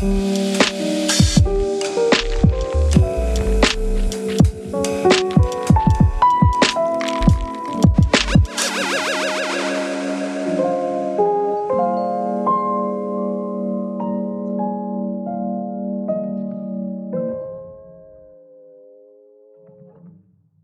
Bye.